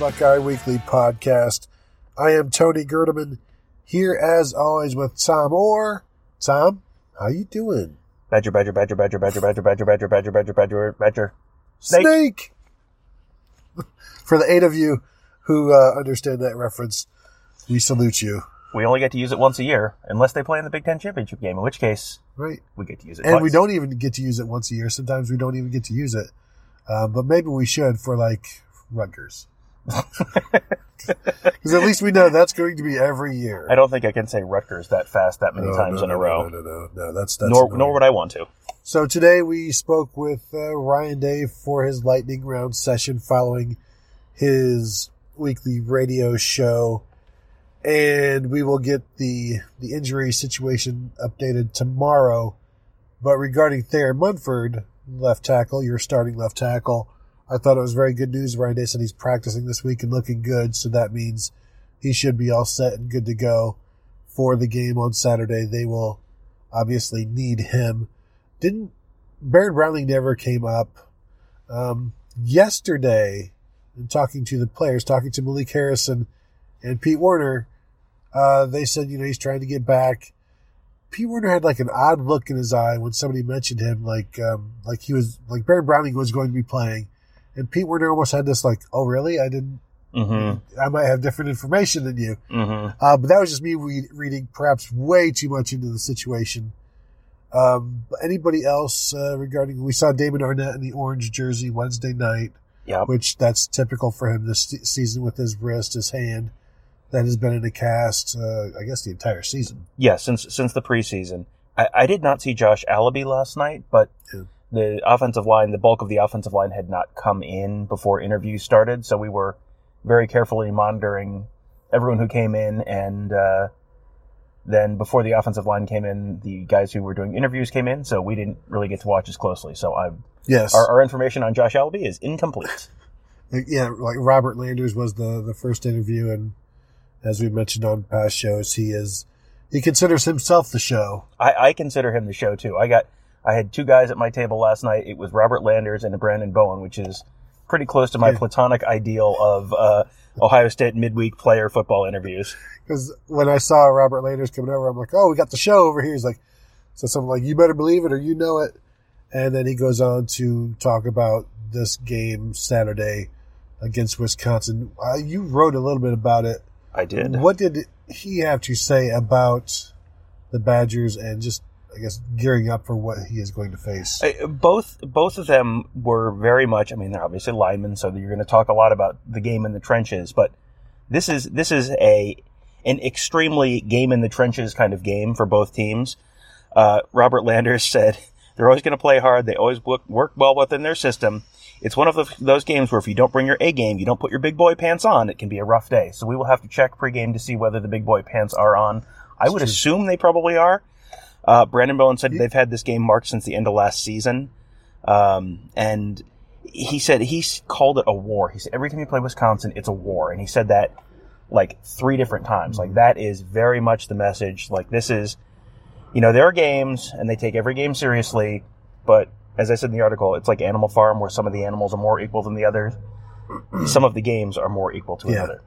Buckeye Weekly Podcast. I am Tony Gerdeman here, as always, with Tom Orr. Tom, how you doing? Badger, badger, badger, badger, badger, badger, badger, badger, badger, badger, badger, badger. Snake. Snake. For the eight of you who uh, understand that reference, we salute you. We only get to use it once a year, unless they play in the Big Ten championship game, in which case Right. we get to use it. And twice. we don't even get to use it once a year. Sometimes we don't even get to use it. Uh, but maybe we should for like Rutgers. Because at least we know that's going to be every year. I don't think I can say Rutgers that fast that many No, times no, in a row. No, no, no, no. That's, that's nor annoying. nor would I want to. So today we spoke with uh, Ryan Day for his lightning round session following his weekly radio show, and we will get the the injury situation updated tomorrow. But regarding Thayer Munford, left tackle, your starting left tackle, I thought it was very good news. Ryan Day said he's practicing this week and looking good, so that means he should be all set and good to go for the game on Saturday. They will obviously need him. Didn't Baron Browning never came up. Um, yesterday, in talking to the players, talking to Malik Harrison and Pete Werner, uh, they said, you know, he's trying to get back. Pete Werner had like an odd look in his eye when somebody mentioned him, like, um, like he was, like Baron Browning was going to be playing. And Pete Werner almost had this like, oh really? I didn't, Mm-hmm. I might have different information than you. Mm-hmm. Uh, but that was just me re- reading perhaps way too much into the situation. Um, but anybody else uh, regarding? We saw Damon Arnette in the orange jersey Wednesday night, Yeah. which that's typical for him this se- season with his wrist, his hand that has been in a cast. Uh, I guess the entire season. Yeah, since since the preseason. I, I did not see Josh Alabi last night, but Yeah. The offensive line, the bulk of the offensive line had not come in before interviews started, so we were very carefully monitoring everyone who came in and uh, then before the offensive line came in, the guys who were doing interviews came in, so we didn't really get to watch as closely. So I, Yes, our, our information on Josh Alabi is incomplete. Yeah, like Robert Landers was the the first interview, and as we mentioned on past shows, he is he considers himself the show. I, I consider him the show too. I got I had two guys at my table last night. It was Robert Landers and Branden Bowen, which is pretty close to my platonic ideal of uh, Ohio State midweek player football interviews. Because when I saw Robert Landers coming over, I'm like, oh, we got the show over here. He's like, so something like, you better believe it or you know it. And then he goes on to talk about this game Saturday against Wisconsin. Uh, you wrote a little bit about it. I did. What did he have to say about the Badgers and just, I guess, gearing up for what he is going to face? Both both of them were very much. I mean, they're obviously linemen, so you're going to talk a lot about the game in the trenches. But this is this is a an extremely game in the trenches kind of game for both teams. Uh, Robert Landers said they're always going to play hard. They always work, work well within their system. It's one of the, those games where if you don't bring your A game, you don't put your big boy pants on, it can be a rough day. So we will have to check pregame to see whether the big boy pants are on. I would assume they probably are. Uh, Branden Bowen said they've had this game marked since the end of last season. Um, and he said he called it a war. He said every time you play Wisconsin, it's a war. And he said that like three different times. Like that is very much the message. Like this is, you know, there are games and they take every game seriously, but as I said in the article, it's like Animal Farm where some of the animals are more equal than the others. some of the games are more equal to Yeah. another.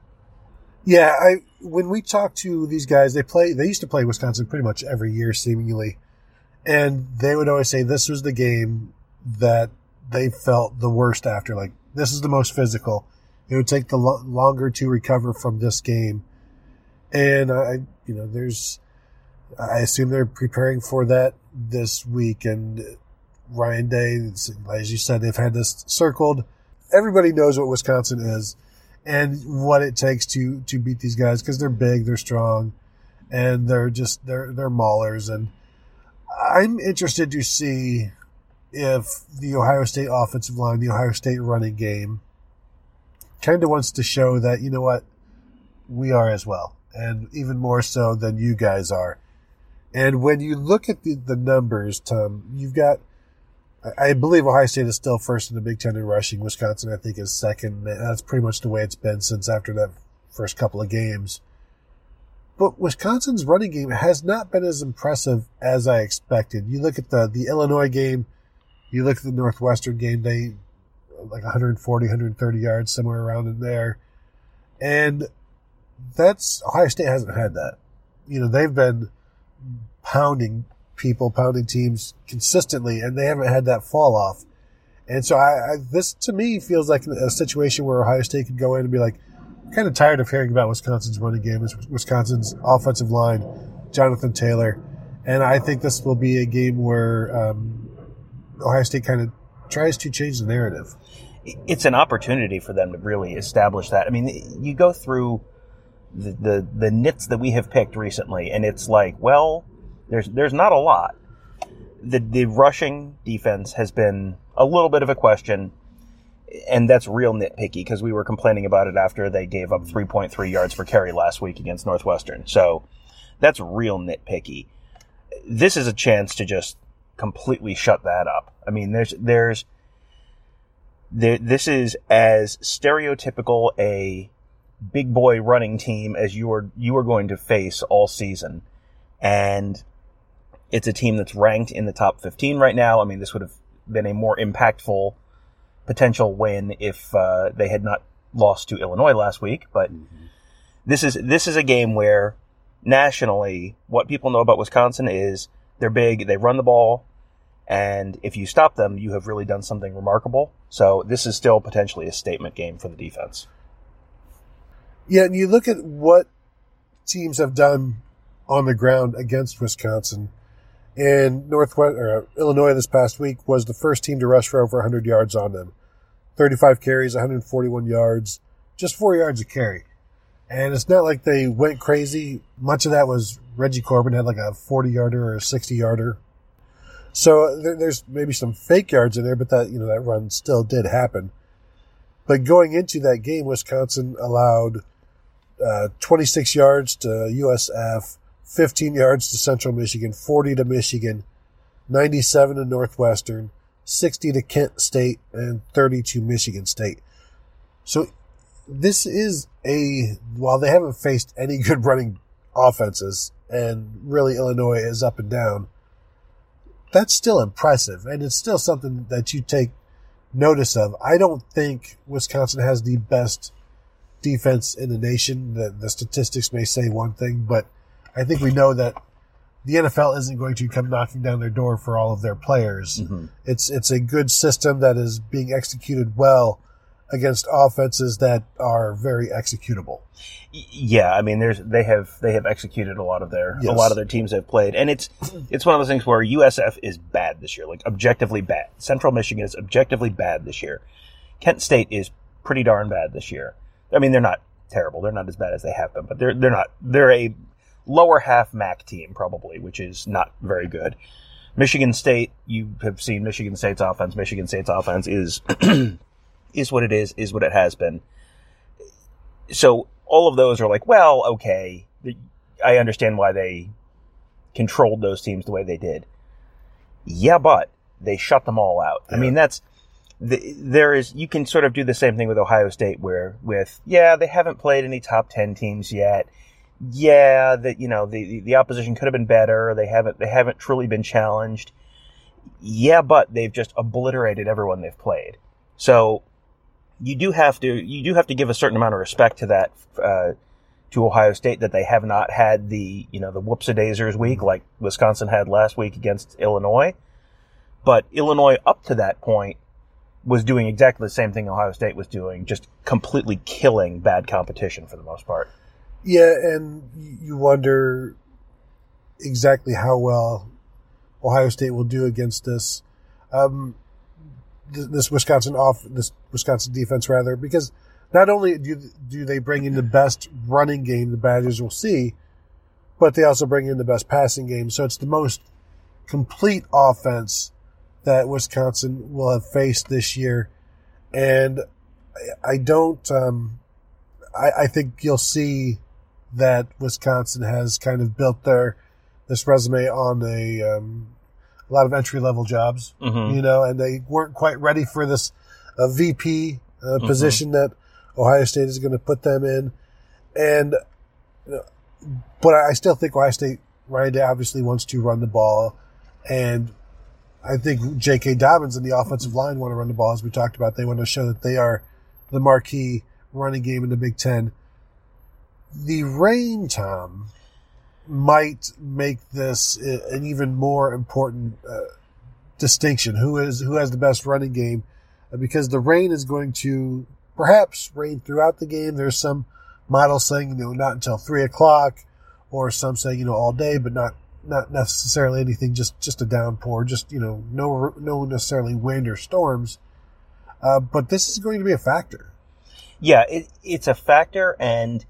Yeah, I when we talk to these guys, they play. They used to play Wisconsin pretty much every year, seemingly, and they would always say this was the game that they felt the worst after. Like this is the most physical. It would take the lo- longer to recover from this game, and I, you know, there's. I assume they're preparing for that this week, and Ryan Day, as you said, they've had this circled. Everybody knows what Wisconsin is and what it takes to to beat these guys because they're big, they're strong, and they're just they're they're maulers. And I'm interested to see if the Ohio State offensive line, the Ohio State running game, kind of wants to show that you know what we are as well, and even more so than you guys are. And when you look at the, the numbers, Tom, you've got I- believe Ohio State is still first in the Big Ten in rushing. Wisconsin, I think, is second. That's pretty much the way it's been since after that first couple of games. But Wisconsin's running game has not been as impressive as I expected. You look at the, the Illinois game, you look at the Northwestern game, they like 140, 130 yards, somewhere around in there. And that's Ohio State hasn't had that. You know, they've been pounding people, pounding teams consistently, and they haven't had that fall off. And so I, I this to me feels like a situation where Ohio State could go in and be like, kind of tired of hearing about Wisconsin's running game, Wisconsin's offensive line, Jonathan Taylor, and I think this will be a game where um, Ohio State kind of tries to change the narrative. it's an opportunity for them to really establish that. I mean, you go through the, the, the nits that we have picked recently, and it's like, well, there's there's not a lot. The the rushing defense has been a little bit of a question, and that's real nitpicky because we were complaining about it after they gave up 3.3 yards per carry last week against Northwestern. So that's real nitpicky. This is a chance to just completely shut that up. I mean, there's there's there, this is as stereotypical a big boy running team as you are you are going to face all season, and it's a team that's ranked in the top 15 right now. I mean, this would have been a more impactful potential win if uh, they had not lost to Illinois last week. But this is this is a game where nationally, what people know about Wisconsin is they're big, they run the ball, and if you stop them, you have really done something remarkable. So this is still potentially a statement game for the defense. Yeah, and you look at what teams have done on the ground against Wisconsin. And Northwest or Illinois this past week was the first team to rush for over 100 yards on them. 35 carries, 141 yards, just four yards a carry. And it's not like they went crazy. Much of that was Reggie Corbin had like a 40 yarder or a 60 yarder. So there, there's maybe some fake yards in there, but that, you know, that run still did happen. But going into that game, Wisconsin allowed uh, 26 yards to USF, 15 yards to Central Michigan, 40 to Michigan, 97 to Northwestern, 60 to Kent State, and 30 to Michigan State. So this is a, while they haven't faced any good running offenses, and really Illinois is up and down, that's still impressive. And it's still something that you take notice of. I don't think Wisconsin has the best defense in the nation. The, the statistics may say one thing, but I think we know that the NFL isn't going to come knocking down their door for all of their players. Mm-hmm. It's it's a good system that is being executed well against offenses that are very executable. Yeah, I mean, there's they have they have executed a lot of their a Yes. lot of their teams have played, and it's it's one of those things where USF is bad this year, like objectively bad. Central Michigan is objectively bad this year. Kent State is pretty darn bad this year. I mean, they're not terrible. They're not as bad as they have been, but they're they're not. They're a lower half MAC team probably, which is not very good. Michigan State, you have seen Michigan State's offense. Michigan State's offense is is what it is, is what it has been. So all of those are like, well, okay, I understand why they controlled those teams the way they did. Yeah, but they shut them all out. I mean, that's the, there is you can sort of do the same thing with Ohio State, where with yeah they haven't played any top ten teams yet. Yeah, that you know the the opposition could have been better. They haven't they haven't truly been challenged. Yeah, but they've just obliterated everyone they've played. So you do have to you do have to give a certain amount of respect to that uh, to Ohio State that they have not had the you know the whoopsie week like Wisconsin had last week against Illinois. But Illinois up to that point was doing exactly the same thing Ohio State was doing, just completely killing bad competition for the most part. Yeah, and you wonder exactly how well Ohio State will do against this um, this Wisconsin off this Wisconsin defense rather because not only do do they bring in the best running game the Badgers will see, but they also bring in the best passing game. So it's the most complete offense that Wisconsin will have faced this year, and I don't. Um, I, I think you'll see that Wisconsin has kind of built their this resume on a um, a lot of entry level jobs, Mhm. you know, and they weren't quite ready for this uh, VP uh, position that Ohio State is going to put them in, and you know, but I still think Ohio State Ryan Day obviously wants to run the ball, and I think J.K. Dobbins and the offensive line want to run the ball as we talked about. They want to show that they are the marquee running game in the Big Ten. The rain, Tom, might make this an even more important uh, distinction. Who is who has the best running game? Uh, Because the rain is going to perhaps rain throughout the game. There's some models saying you know not until three o'clock, or some saying you know all day, but not not necessarily anything. Just just a downpour. Just you know no no necessarily wind or storms. Uh, but this is going to be a factor. Yeah, it, it's a factor, and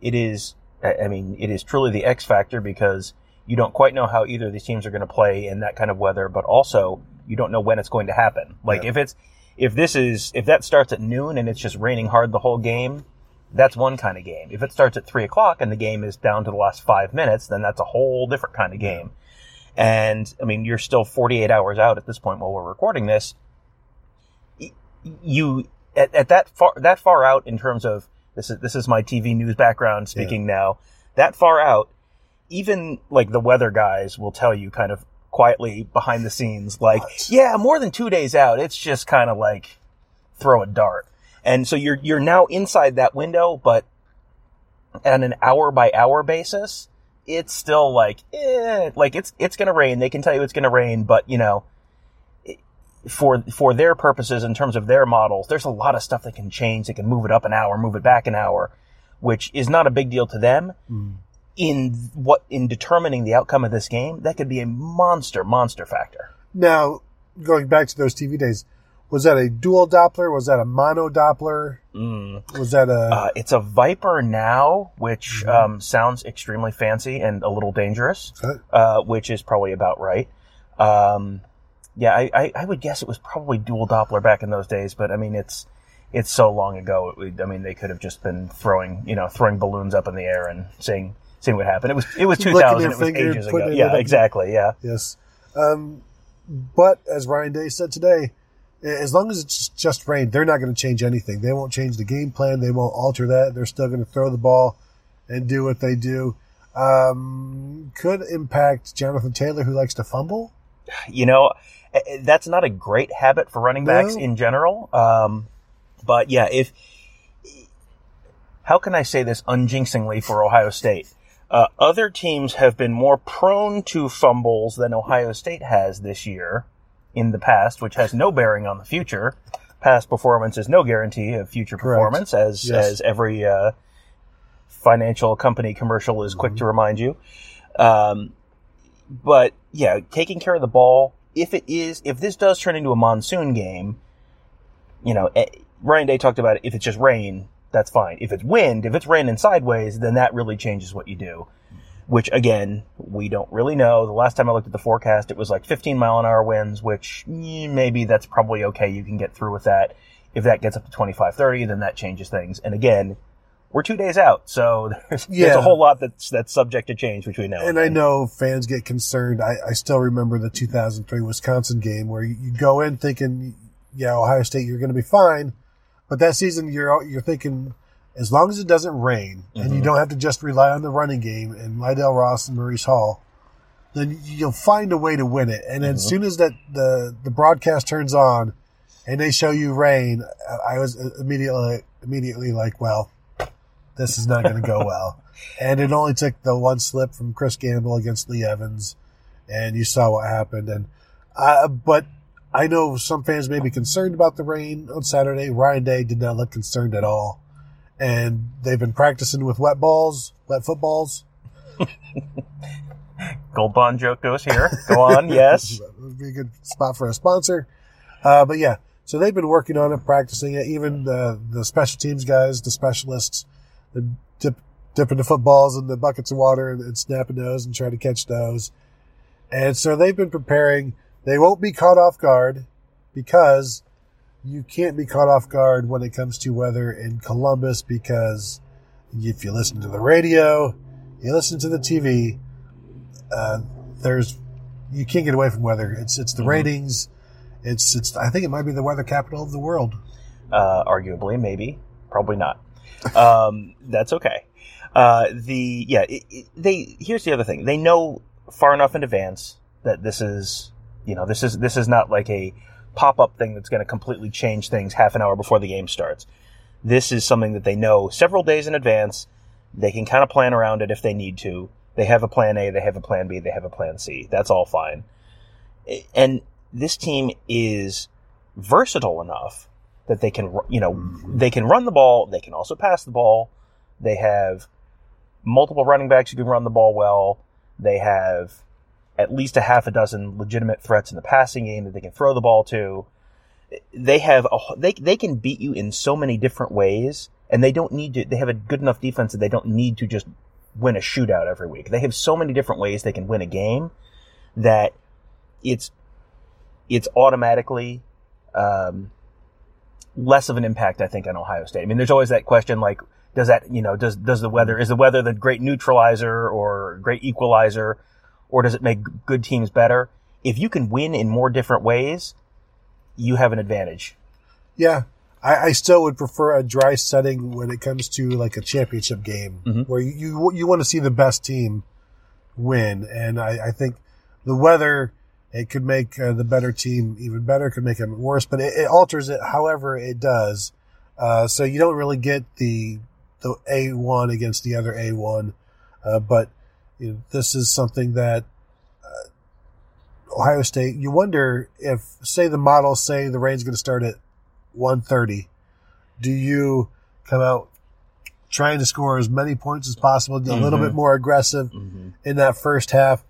it is. I mean, it is truly the X factor because you don't quite know how either of these teams are going to play in that kind of weather, but also you don't know when it's going to happen. Like Yeah. if it's if this is if that starts at noon and it's just raining hard the whole game, that's one kind of game. If it starts at three o'clock and the game is down to the last five minutes, then that's a whole different kind of game. And I mean, you're still 48 hours out at this point while we're recording this. You at, at that far that far out in terms of this is this is my TV news background speaking now. That far out, even like the weather guys will tell you kind of quietly behind the scenes, like, What? yeah, more than two days out, it's just kind of like throw a dart. And so you're you're now inside that window, but on an hour by hour basis, it's still like, eh, like it's it's gonna rain. They can tell you it's gonna rain, but you know, for for their purposes in terms of their models, there's a lot of stuff that can change. They can move it up an hour, move it back an hour, which is not a big deal to them. In what in determining the outcome of this game, that could be a monster monster factor. Now, going back to those TV days, was that a dual Doppler? Was that a mono Doppler? Was that a Uh, it's a Viper now, which um, sounds extremely fancy and a little dangerous, Okay. uh, which is probably about right. Um, yeah, I, I, I would guess it was probably dual Doppler back in those days, but I mean, it's it's so long ago. It I mean, they could have just been throwing you know throwing balloons up in the air and seeing seeing what happened. It was it was 2000. It was ages ago. Yeah, exactly. Yeah. yes? Um, but as Ryan Day said today, as long as it's just rain, they're not going to change anything. They won't change the game plan. They won't alter that. They're still going to throw the ball and do what they do. Um, could impact Jonathan Taylor, who likes to fumble. you know, that's not a great habit for running backs No. in general. Um, but yeah, if how can I say this unjinxingly for Ohio State? Uh, other teams have been more prone to fumbles than Ohio State has this year in the past, which has no bearing on the future. Past performance is no guarantee of future Correct. performance, as Yes. as every uh, financial company commercial is quick to remind you. Um, but yeah, taking care of the ball. If it is, if this does turn into a monsoon game, you know, eh, Ryan Day talked about it. If it's just rain, that's fine. If it's wind, if it's raining sideways, then that really changes what you do. Which again, we don't really know. The last time I looked at the forecast, it was like 15 mile an hour winds, which eh, maybe that's probably okay. You can get through with that. If that gets up to 25, 30, then that changes things. And again, we're two days out, so there's, there's a whole lot that's that's subject to change between now and, And I know fans get concerned. I, I still remember the 2003 Wisconsin game where you, you go in thinking, yeah, Ohio State, you're going to be fine. But that season, you're you're thinking, as long as it doesn't rain and you mm-hmm. don't have to just rely on the running game and Lydell Ross and Maurice Hall, then you'll find a way to win it. And as mm-hmm. soon as that the the broadcast turns on and they show you rain, I was immediately immediately like, well, this is not going to go well. And it only took the one slip from Chris Gamble against Lee Evans, and you saw what happened. And uh, but I know some fans may be concerned about the rain on Saturday. Ryan Day did not look concerned at all, and they've been practicing with wet balls, wet footballs. Gold Bond joke goes here. Go on, yes. would be a good spot for a sponsor. Uh, but yeah, so they've been working on it, practicing it. Even the the special teams guys, the specialists, they're dip, dipping the footballs in the buckets of water and, and snapping those and trying to catch those. And so they've been preparing. They won't be caught off guard because you can't be caught off guard when it comes to weather in Columbus because if you listen to the radio, you listen to the TV, uh, there's you can't get away from weather. It's it's the ratings. It's it's. I think it might be the weather capital of the world. Uh, arguably, maybe, probably not. Um, that's okay. Uh, the yeah, it, it, they here's the other thing. They know far enough in advance that this is you know this is this is not like a pop up thing that's going to completely change things half an hour before the game starts. This is something that they know several days in advance. They can kind of plan around it if they need to. They have a plan A, they have a plan B, they have a plan C. That's all fine. And this team is versatile enough that they can, you know, they can run the ball, they can also pass the ball. They have multiple running backs who can run the ball well. They have at least a half a dozen legitimate threats in the passing game that they can throw the ball to. They have a, they they can beat you in so many different ways, and they don't need to. They have a good enough defense that they don't need to just win a shootout every week. They have so many different ways they can win a game that it's it's automatically um, less of an impact, I think, on Ohio State. I mean, there's always that question like, does that, you know, does, does the weather, is the weather the great neutralizer or great equalizer, or does it make good teams better? If you can win in more different ways, you have an advantage. Yeah, I, I still would prefer a dry setting when it comes to like a championship game Mhm. where you you, you want to see the best team win, and I, I think the weather it could make uh, the better team even better, could make it worse, but it, it alters it however it does. Uh, so you don't really get the the A one against the other A one, uh, but you know, this is something that Ohio State, you wonder if, say, the models say the rain's going to start at 130. Do you come out trying to score as many points as possible, a little Mhm. bit more aggressive in that first half?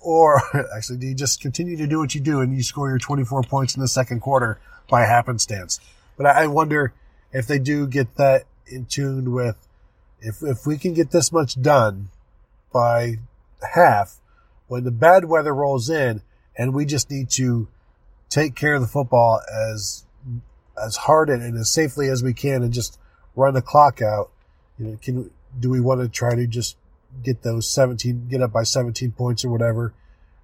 Or actually, do you just continue to do what you do and you score your 24 points in the second quarter by happenstance? But I wonder if they do get that in tune with if, if we can get this much done by half, when the bad weather rolls in and we just need to take care of the football as as hard and, and as safely as we can and just run the clock out. You know, can do we want to try to just get those 17 get up by 17 points or whatever,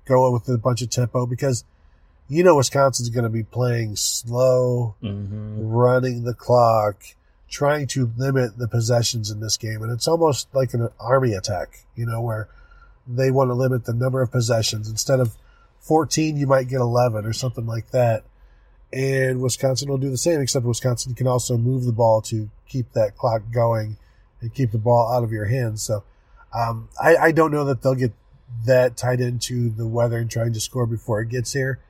go with a bunch of tempo because you know Wisconsin's going to be playing slow, Mm-hmm. running the clock, trying to limit the possessions in this game. And it's almost like an army attack, you know, where they want to limit the number of possessions. Instead of 14, you might get 11 or something like that. And Wisconsin will do the same, except Wisconsin can also move the ball to keep that clock going and keep the ball out of your hands. So um, I, I don't know that they'll get that tied into the weather and trying to score before it gets here.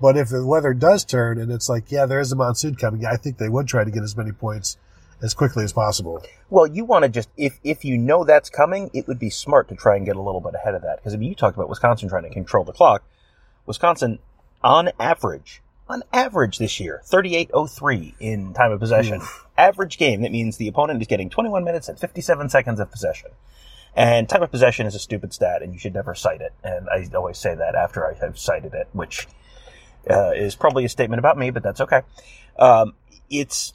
But if the weather does turn and it's like, yeah, there is a monsoon coming, I think they would try to get as many points as quickly as possible. Well, you want to just if if you know that's coming, it would be smart to try and get a little bit ahead of that because I mean, you talked about Wisconsin trying to control the clock. Wisconsin, on average, on average this year, thirty-eight oh three in time of possession. Average game. That means the opponent is getting twenty-one minutes and fifty-seven seconds of possession. And time of possession is a stupid stat, and you should never cite it. And I always say that after I have cited it, which uh, is probably a statement about me, but that's okay. Um, it's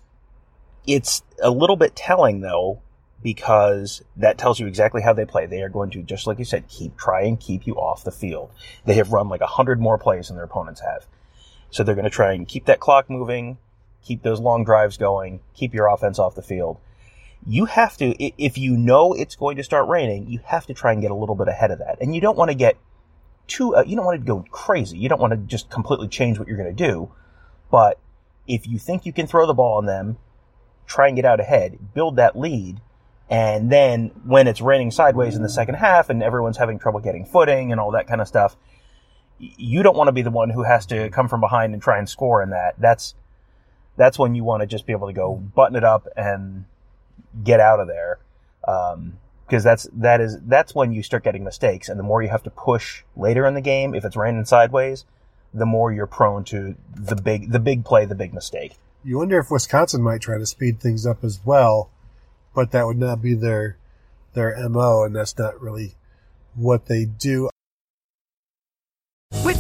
it's a little bit telling though because that tells you exactly how they play. They are going to, just like you said, keep try and keep you off the field. They have run like a hundred more plays than their opponents have. So they're going to try and keep that clock moving, keep those long drives going, keep your offense off the field. You have to, if you know it's going to start raining, you have to try and get a little bit ahead of that. And you don't want to get too, uh, you don't want to go crazy. You don't want to just completely change what you're going to do. But if you think you can throw the ball on them, try and get out ahead, build that lead, and then when it's raining sideways in the second half and everyone's having trouble getting footing and all that kind of stuff, you don't want to be the one who has to come from behind and try and score in that. That's that's when you want to just be able to go button it up and get out of there. Um, because that's that is that's when you start getting mistakes, and the more you have to push later in the game, if it's raining sideways, the more you're prone to the big the big play, the big mistake. You wonder if Wisconsin might try to speed things up as well, but that would not be their their mo, and that's not really what they do.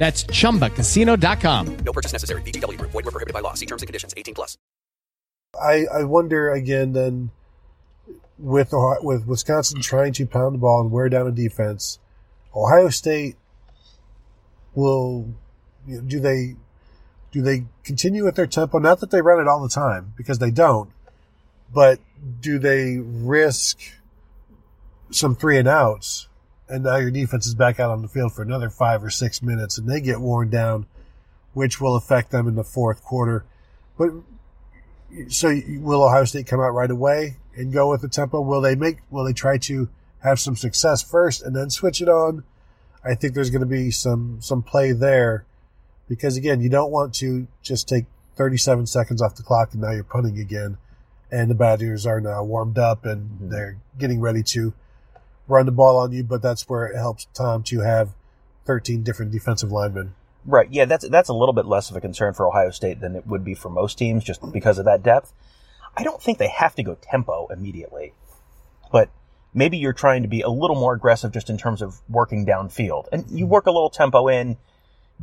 That's ChumbaCasino.com. No purchase necessary. VGW. Void were prohibited by law. See terms and conditions. 18 plus. I, I wonder again then with with Wisconsin trying to pound the ball and wear down a defense, Ohio State will you know, do they do they continue with their tempo? Not that they run it all the time because they don't, but do they risk some three and outs and now your defense is back out on the field for another five or six minutes, and they get worn down, which will affect them in the fourth quarter. But so will Ohio State come out right away and go with the tempo? Will they make? Will they try to have some success first and then switch it on? I think there's going to be some some play there because again, you don't want to just take 37 seconds off the clock and now you're punting again, and the Badgers are now warmed up and mm-hmm. they're getting ready to run the ball on you, but that's where it helps Tom to have 13 different defensive linemen. Right. Yeah, that's that's a little bit less of a concern for Ohio State than it would be for most teams, just because of that depth. I don't think they have to go tempo immediately, but maybe you're trying to be a little more aggressive just in terms of working downfield, and you work a little tempo in,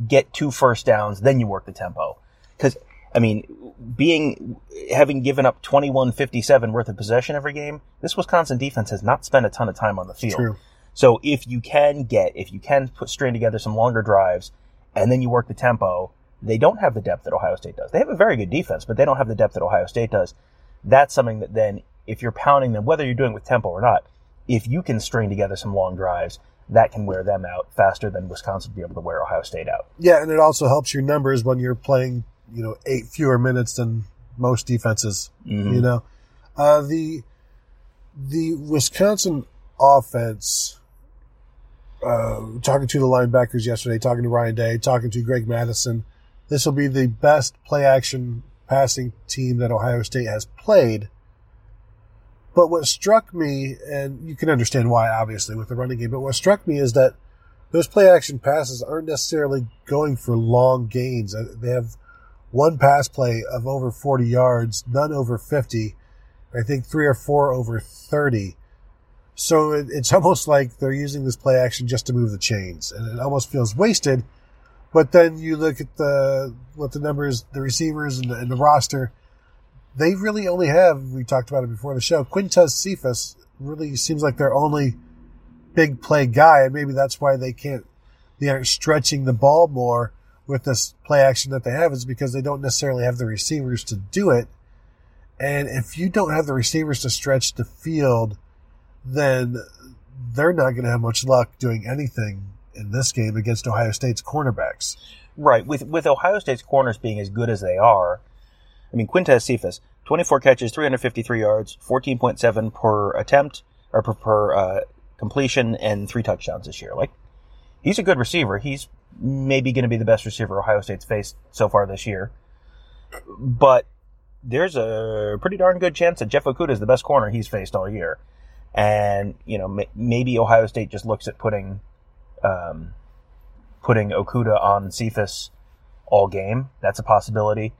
get two first downs, then you work the tempo. Because I mean, being having given up 21-57 worth of possession every game, this Wisconsin defense has not spent a ton of time on the field. True. So if you can get, if you can put string together some longer drives, and then you work the tempo, they don't have the depth that Ohio State does. They have a very good defense, but they don't have the depth that Ohio State does. That's something that then, if you're pounding them, whether you're doing it with tempo or not, if you can string together some long drives, that can wear them out faster than Wisconsin be able to wear Ohio State out. Yeah, and it also helps your numbers when you're playing you know eight fewer minutes than most defenses. Mm-hmm. You know, uh, the the Wisconsin offense. Uh, talking to the linebackers yesterday, talking to Ryan Day, talking to Greg Mattison. This will be the best play action passing team that Ohio State has played. But what struck me, and you can understand why, obviously, with the running game, but what struck me is that those play action passes aren't necessarily going for long gains. Uh, they have one pass play of over 40 yards, none over 50. I think three or four over 30. So it, it's almost like they're using this play action just to move the chains, and it almost feels wasted. But then you look at the what the numbers, the receivers, and the, and the roster. They really only have. We talked about it before the show. Quintez Cephas really seems like their only big play guy, and maybe that's why they can't. They aren't stretching the ball more with this play action that they have is because they don't necessarily have the receivers to do it. And if you don't have the receivers to stretch the field, then they're not going to have much luck doing anything in this game against Ohio State's cornerbacks. Right. With with Ohio State's corners being as good as they are, I mean Quintez Cephas, 24 catches, 353 yards, 14.7 per attempt or per, per uh, completion, and three touchdowns this year. Like he's a good receiver. He's maybe going to be the best receiver Ohio State's faced so far this year. But there's a pretty darn good chance that Jeff Okudah is the best corner he's faced all year. And, you know, maybe Ohio State just looks at putting, um, putting Okudah on Cephas all game. That's a possibility.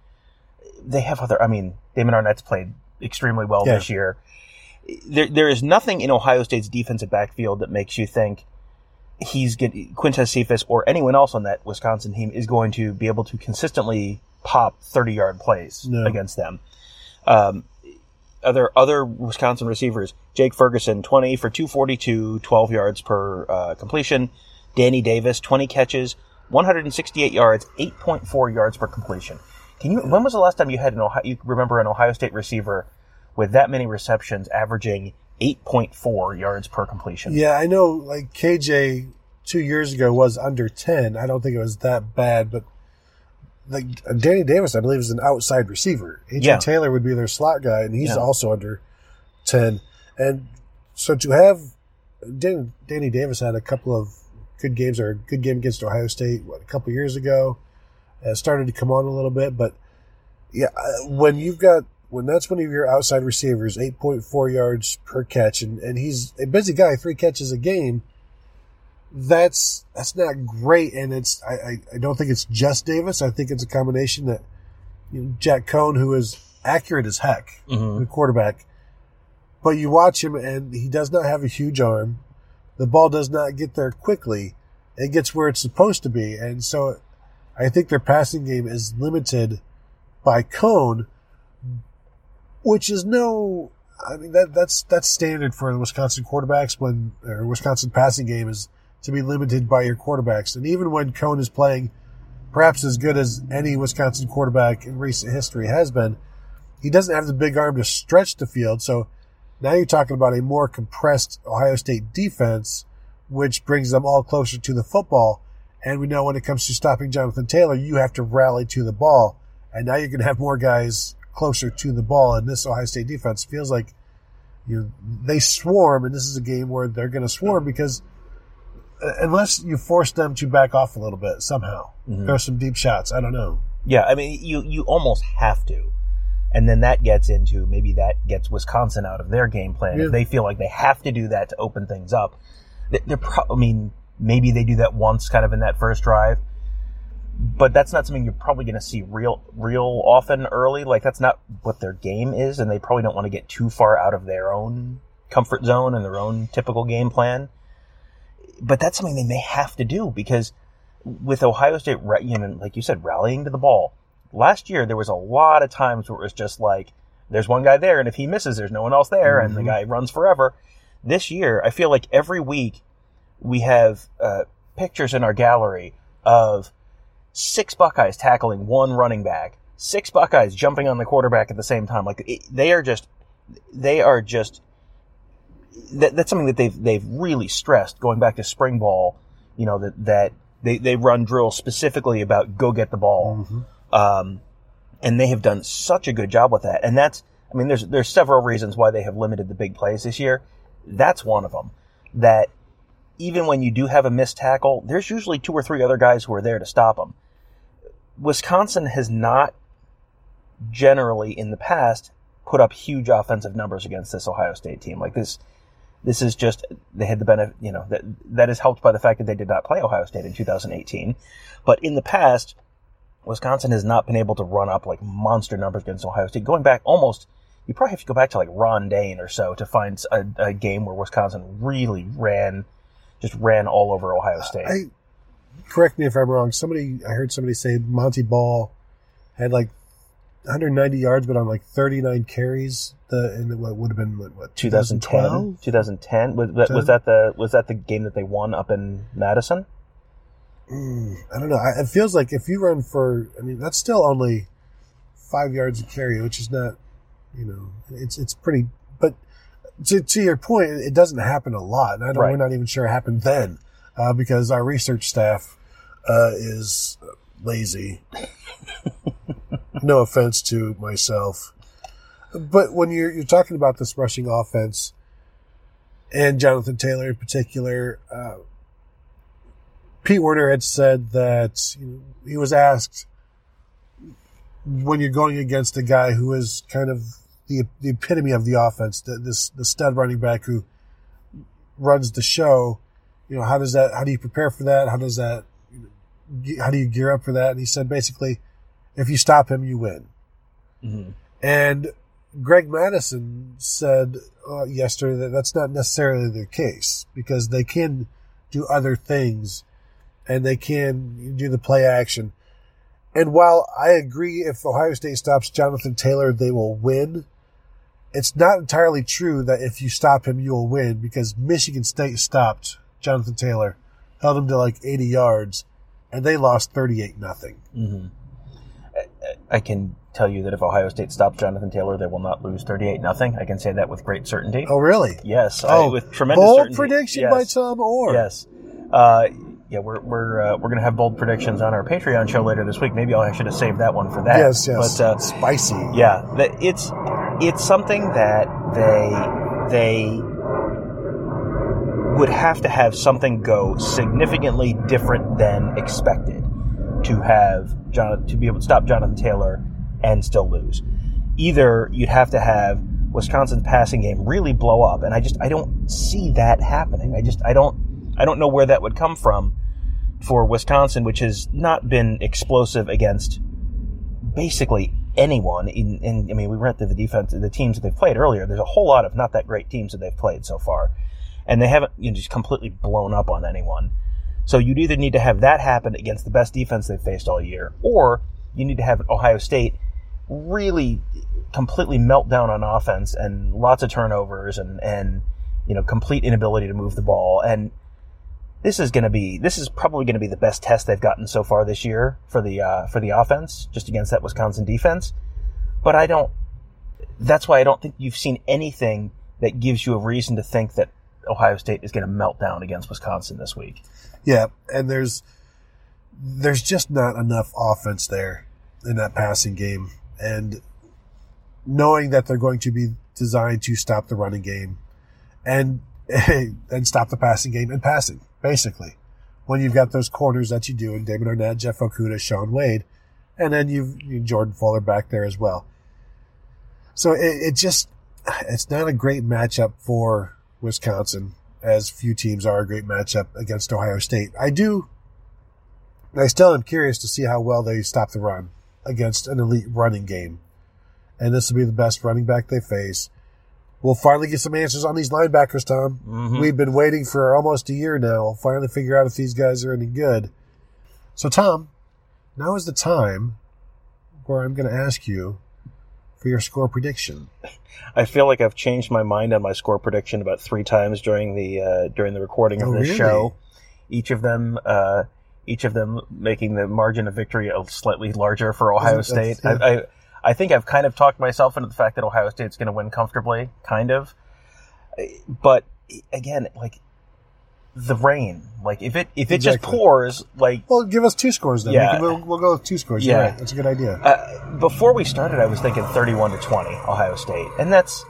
They have other, I mean, Damon Arnette's played extremely well Yeah. this year. There, there is nothing in Ohio State's defensive backfield that makes you think he's get Quintez Cephas or anyone else on that Wisconsin team is going to be able to consistently pop 30 yard plays No. against them. Um, other other Wisconsin receivers, Jake Ferguson, 20 for 242, 12 yards per uh, completion. Danny Davis, 20 catches, 168 yards, 8.4 yards per completion. Can you? When was the last time you had an Ohio? You remember an Ohio State receiver with that many receptions, averaging 8.4 yards per completion? Yeah, I know. Like KJ two years ago was under ten. I don't think it was that bad, but like Danny Davis, I believe, is an outside receiver. AJ Yeah. Taylor would be their slot guy, and he's Yeah. also under ten. And so to have Danny, Danny Davis had a couple of good games, or a good game against Ohio State what, a couple years ago. Uh, started to come on a little bit, but yeah, uh, when you've got when that's one of your outside receivers, eight point four yards per catch, and, and he's a busy guy, three catches a game. That's that's not great, and it's I, I, I don't think it's just Davis. I think it's a combination that you know, Jack Coan, who is accurate as heck, Mhm. the quarterback, but you watch him and he does not have a huge arm. The ball does not get there quickly. It gets where it's supposed to be, and so I think their passing game is limited by Coan, which is no. I mean that that's that's standard for the Wisconsin quarterbacks when or Wisconsin passing game is to be limited by your quarterbacks, and even when Coan is playing perhaps as good as any Wisconsin quarterback in recent history has been, he doesn't have the big arm to stretch the field. So now you're talking about a more compressed Ohio State defense, which brings them all closer to the football. And we know when it comes to stopping Jonathan Taylor, you have to rally to the ball. And now you're going to have more guys closer to the ball. And this Ohio State defense feels like you they swarm, and this is a game where they're going to swarm because uh, unless you force them to back off a little bit somehow, Mhm. throw some deep shots. I don't know. Yeah, I mean, you you almost have to, and then that gets into maybe that gets Wisconsin out of their game plan Yeah. if they feel like they have to do that to open things up. They- They're, pro- I mean, maybe they do that once, kind of in that first drive, but that's not something you're probably going to see real real often early. Like that's not what their game is, and they probably don't want to get too far out of their own comfort zone and their own typical game plan. But that's something they may have to do because with Ohio State, you know, like you said, rallying to the ball. Last year, there was a lot of times where it was just like, there's one guy there, and if he misses, there's no one else there, and the Mhm. guy runs forever. This year, I feel like every week we have uh, pictures in our gallery of six Buckeyes tackling one running back, six Buckeyes jumping on the quarterback at the same time. Like it, they are just, they are just. That, that's something that they've they've really stressed going back to spring ball. You know that that they they run drills specifically about go get the ball, um, and they have done such a good job with that. And that's I mean there's there's several reasons why they have limited the big plays this year. That's one of them. That even when you do have a missed tackle, there's usually two or three other guys who are there to stop them. Wisconsin has not generally in the past put up huge offensive numbers against this Ohio State team. Like this, this is just they had the benefit, you know, that that is helped by the fact that they did not play Ohio State in 2018. But in the past, Wisconsin has not been able to run up like monster numbers against Ohio State. Going back almost, you probably have to go back to like Ron Dayne or so to find a, a game where Wisconsin really ran, just ran all over Ohio State. I correct me if I'm wrong. Somebody I heard somebody say Montee Ball had like 190 yards, but on like 39 carries. The and what would have been what, what 2010, 2010 was that, was that the was that the game that they won up in Madison? Mm, I don't know. I, it feels like if you run for, I mean, that's still only five yards a carry, which is not, you know, it's it's pretty. But to, to your point, it doesn't happen a lot. And I don't, Right. we're not even sure it happened then, uh, because our research staff, uh, is lazy. no offense to myself. But when you're, you're talking about this rushing offense and Jonathan Taylor in particular, uh, Pete Werner had said that he was asked when you're going against a guy who is kind of the the epitome of the offense, the, this the stud running back who runs the show. You know, how does that? How do you prepare for that? How does that? How do you gear up for that? And he said basically, if you stop him, you win. And Greg Mattison said uh, yesterday that that's not necessarily the case because they can do other things and they can do the play action. And while I agree if Ohio State stops Jonathan Taylor, they will win, it's not entirely true that if you stop him, you will win because Michigan State stopped Jonathan Taylor, held him to like 80 yards, and they lost 38 nothing. Mm-hmm. I can tell you that if Ohio State stops Jonathan Taylor, they will not lose 38 nothing. I can say that with great certainty. Oh, really? Yes. I- Oh, with tremendous bold certainty. prediction Yes. by Tom Orr. Yes. Uh, yeah, we're we're uh, we're gonna have bold predictions on our Patreon show later this week. Maybe I should have saved that one for that. Yes, yes. But uh, Spicy. yeah, it's it's something that they they would have to have something go significantly different than expected to have John to be able to stop Jonathan Taylor and still lose. Either you'd have to have Wisconsin's passing game really blow up, and I just I don't see that happening. I just I don't I don't know where that would come from for Wisconsin, which has not been explosive against basically anyone. In, in I mean, we went through the defense, the teams that they've played earlier. There's a whole lot of not that great teams that they've played so far, and they haven't you know, just completely blown up on anyone. So you'd either need to have that happen against the best defense they've faced all year, or you need to have Ohio State really completely melt down on offense and lots of turnovers and and you know complete inability to move the ball and this is going to be this is probably going to be the best test they've gotten so far this year for the uh, for the offense just against that Wisconsin defense but I don't that's why I don't think you've seen anything that gives you a reason to think that Ohio State is going to melt down against Wisconsin this week Yeah, and there's there's just not enough offense there in that passing game, and knowing that they're going to be designed to stop the running game and and stop the passing game and passing basically. When you've got those corners that you do, and David Arnette, Jeff Okudah, Shaun Wade, and then you've you Jordan Fuller back there as well. So it, it just it's not a great matchup for Wisconsin, as few teams are a great matchup against Ohio State. I do. I still am curious to see how well they stop the run against an elite running game, and this will be the best running back they face. We'll finally get some answers on these linebackers, Tom. Mhm. We've been waiting for almost a year now. We'll finally figure out if these guys are any good. So, Tom, now is the time where I'm going to ask you for your score prediction. I feel like I've changed my mind on my score prediction about three times during the uh, during the recording of Oh, this really? show. Each of them, uh, each of them making the margin of victory a slightly larger for Ohio State. I, I, I think I've kind of talked myself into the fact that Ohio State's going to win comfortably, kind of. But again, like the rain, like if it if it just pours, like Well, give us two scores then. Yeah. We can, we'll, we'll go with two scores. Yeah. right. That's a good idea. Uh, before we started, I was thinking 31 to 20, Ohio State. And that's,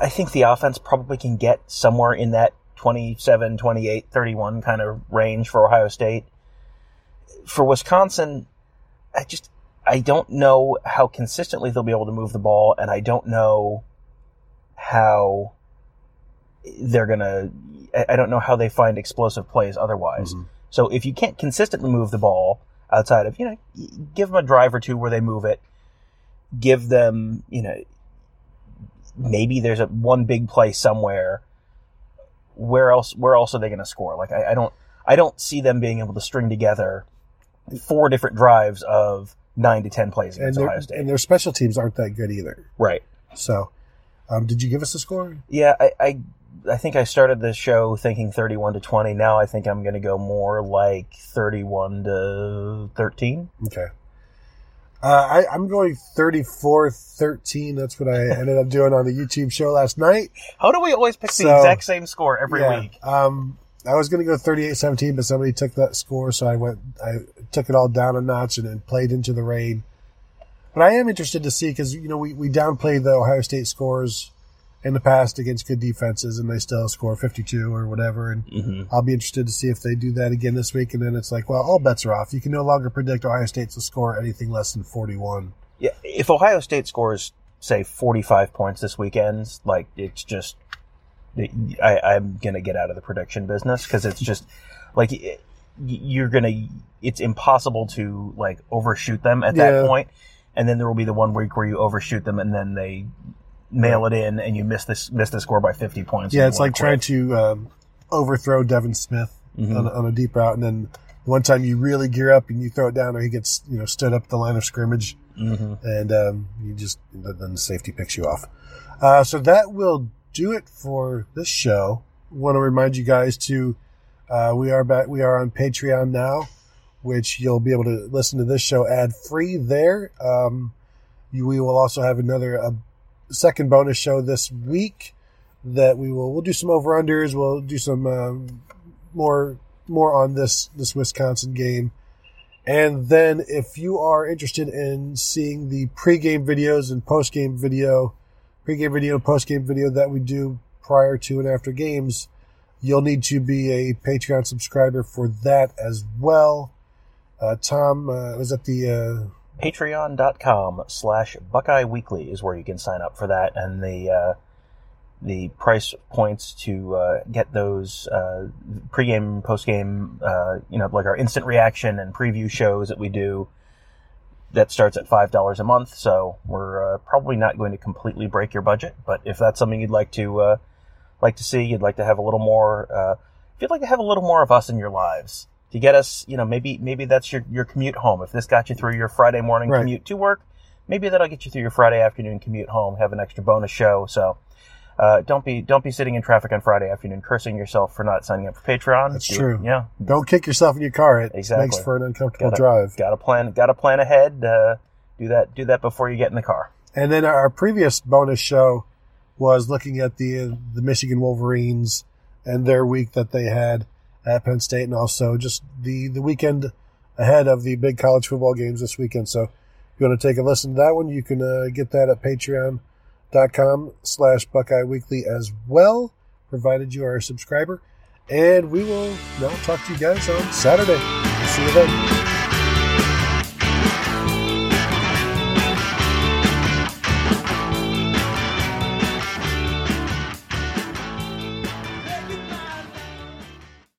I think the offense probably can get somewhere in that 27, 28, 31 kind of range for Ohio State. For Wisconsin, I just, I don't know how consistently they'll be able to move the ball, and I don't know how they're gonna, I- I don't know how they find explosive plays otherwise. So if you can't consistently move the ball outside of, you know, give them a drive or two where they move it, give them, you know, maybe there's a one big play somewhere. Where else, where else are they going to score? Like, I, I don't, I don't see them being able to string together four different drives of nine to 10 plays and, against their, Ohio State. and their special teams aren't that good either. Right. So, um, did you give us a score? Yeah, I, I, I think I started the show thinking 31 to 20. Now I think I'm going to go more like 31 to 13. Okay. Uh, I, I'm going 34-13. That's what I ended up doing on the YouTube show last night. How do we always pick So- the exact same score every Yeah, week? Um, I was going to go 38-17, but somebody took that score, so I went. I took it all down a notch and then played into the rain. But I am interested to see because you know we we downplayed the Ohio State scores in the past against good defenses, and they still score 52 or whatever. And Mhm. I'll be interested to see if they do that again this week. And then it's like, well, all bets are off. You can no longer predict Ohio State to score anything less than 41. Yeah, if Ohio State scores say 45 points this weekend, like it's just I, I'm gonna get out of the prediction business because it's just like you're gonna it's impossible to like overshoot them at Yeah. that point, and then there will be the one week where you overshoot them and then they mail it in and you miss this miss the score by 50 points. Yeah, it's like trying to um, overthrow Devin Smith Mhm. on, on a deep route, and then one time you really gear up and you throw it down, or he gets you know stood up the line of scrimmage, Mhm. and um, you just then the safety picks you off. Uh, so that will do it for this show. Want to remind you guys to uh, we are back. We are on Patreon now, which you'll be able to listen to this show ad free there. Um, you, we will also have another a second bonus show this week that we will we'll do some over unders. We'll do some um, more more on this this Wisconsin game. And then if you are interested in seeing the pregame videos and postgame video, pregame video and postgame video that we do prior to and after games, you'll need to be a Patreon subscriber for that as well. Uh, Tom, uh, was at the uh, patreon.com slash buckeye weekly is where you can sign up for that and the uh, the price points to uh, get those uh, pregame postgame uh, you know like our instant reaction and preview shows that we do that starts at five dollars a month. So we're uh, probably not going to completely break your budget but if that's something you'd like to uh, like to see you'd like to have a little more uh, if you'd like to have a little more of us in your lives to get us, you know, maybe maybe that's your, your commute home. If this got you through your Friday morning Right. commute to work, maybe that'll get you through your Friday afternoon commute home. Have an extra bonus show. So uh, don't be don't be sitting in traffic on Friday afternoon cursing yourself for not signing up for Patreon. That's Do- true. Yeah, Don't kick yourself in your car. It Exactly. makes for an uncomfortable gotta, drive. Got to plan. Got to plan ahead. Uh, do that. Do that before you get in the car. And then our previous bonus show was looking at the the Michigan Wolverines and their week that they had at Penn State, and also just the the weekend ahead of the big college football games this weekend. So if you want to take a listen to that one, you can uh, get that at patreon.com slash Buckeye Weekly as well, provided you are a subscriber. And we will now talk to you guys on Saturday. See you then.